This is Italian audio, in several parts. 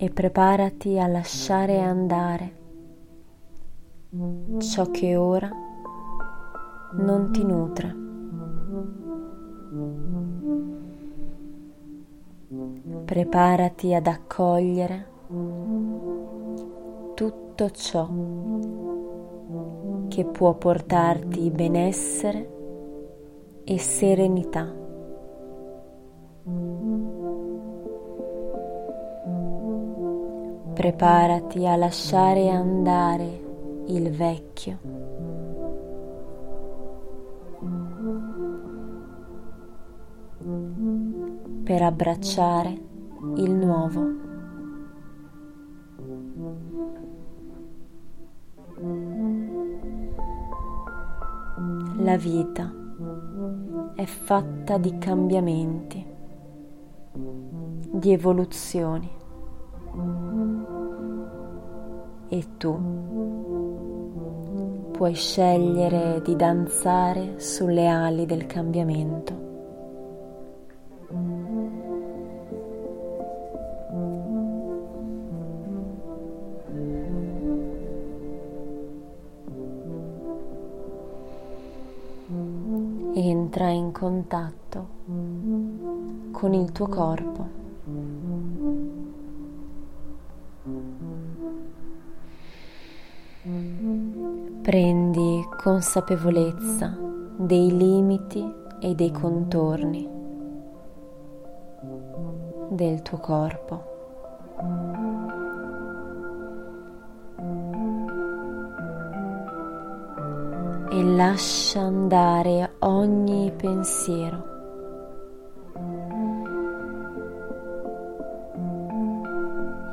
e preparati a lasciare andare ciò che ora non ti nutre. Preparati ad accogliere tutto ciò che può portarti benessere e serenità. Preparati a lasciare andare il vecchio. Per abbracciare il nuovo. La vita è fatta di cambiamenti, di evoluzioni. E tu puoi scegliere di danzare sulle ali del cambiamento. entra in contatto con il tuo corpo. Prendi consapevolezza dei limiti e dei contorni del tuo corpo. e lascia andare ogni pensiero.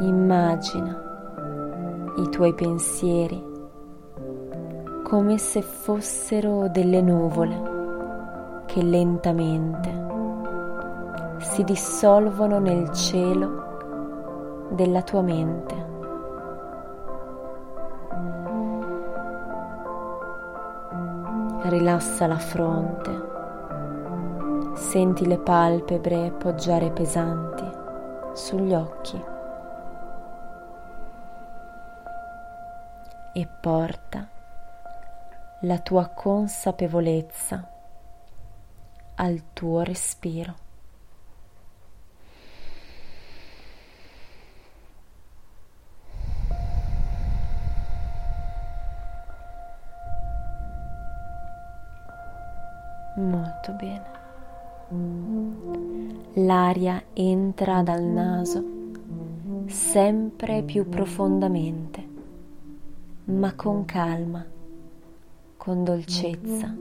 Immagina i tuoi pensieri come se fossero delle nuvole che lentamente si dissolvono nel cielo della tua mente. rilassa la fronte, senti le palpebre poggiare pesanti sugli occhi e porta la tua consapevolezza al tuo respiro. Molto bene. L'aria entra dal naso sempre più profondamente, ma con calma, con dolcezza.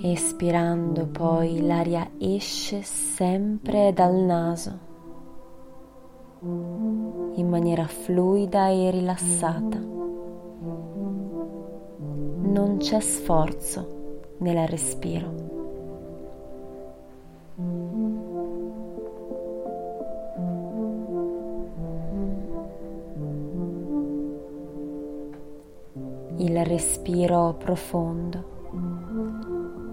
Espirando poi l'aria esce sempre dal naso in maniera fluida e rilassata non c'è sforzo nel respiro. Il respiro profondo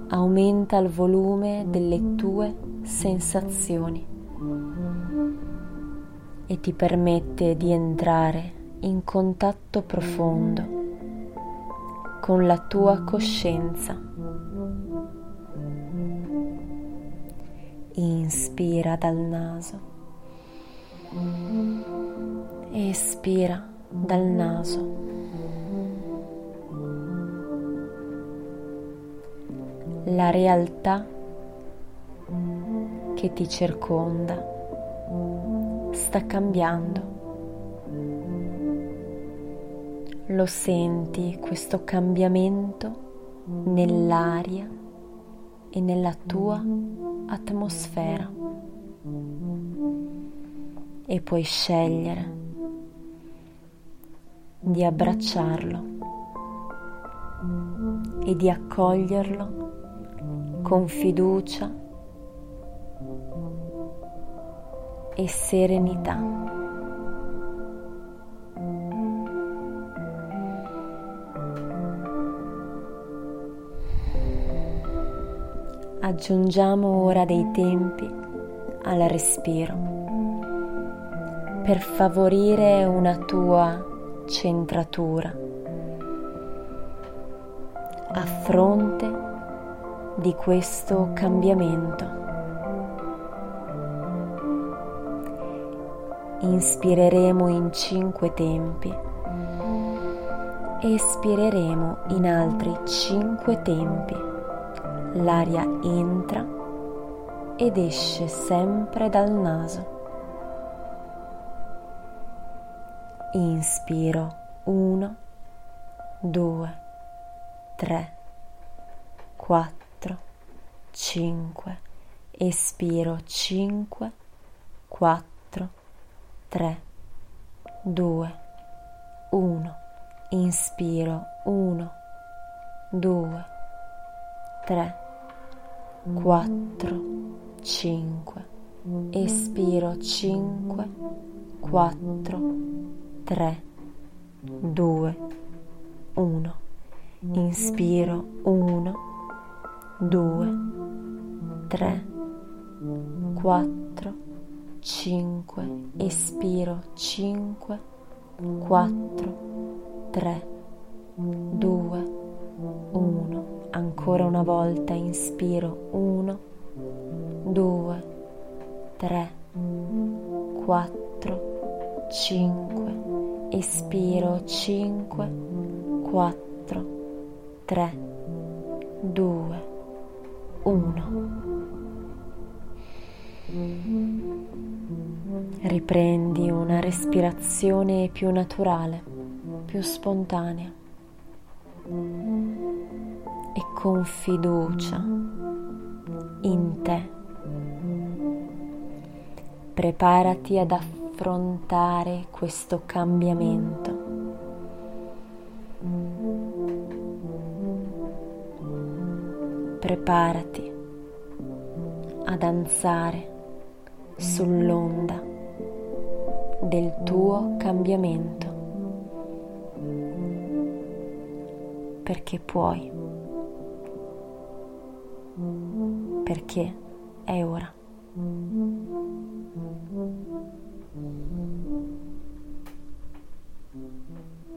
aumenta il volume delle tue sensazioni e ti permette di entrare in contatto profondo con la tua coscienza. Inspira dal naso. Espira dal naso. La realtà che ti circonda sta cambiando. Lo senti questo cambiamento nell'aria e nella tua atmosfera. e puoi scegliere di abbracciarlo e di accoglierlo con fiducia e serenità. Aggiungiamo ora dei tempi al respiro per favorire una tua centratura a fronte di questo cambiamento. Inspireremo in cinque tempi espireremo in altri cinque tempi l'aria entra ed esce sempre dal naso. Inspiro 1, 2, 3, 4, 5. Espiro 5, 4, 3, 2, 1. Inspiro 1, 2, 3, 4, 5, espiro 5, 4, 3, 2, 1, inspiro 1, 2, 3, 4, 5, espiro 5, 4, 3, 2, 1 ancora una volta inspiro 1, 2, 3, 4, 5, espiro 5, 4, 3, 2, 1. Riprendi una respirazione più naturale, più spontanea e con fiducia in te. Preparati ad affrontare questo cambiamento. Preparati a danzare sull'onda del tuo cambiamento perché puoi perché è ora.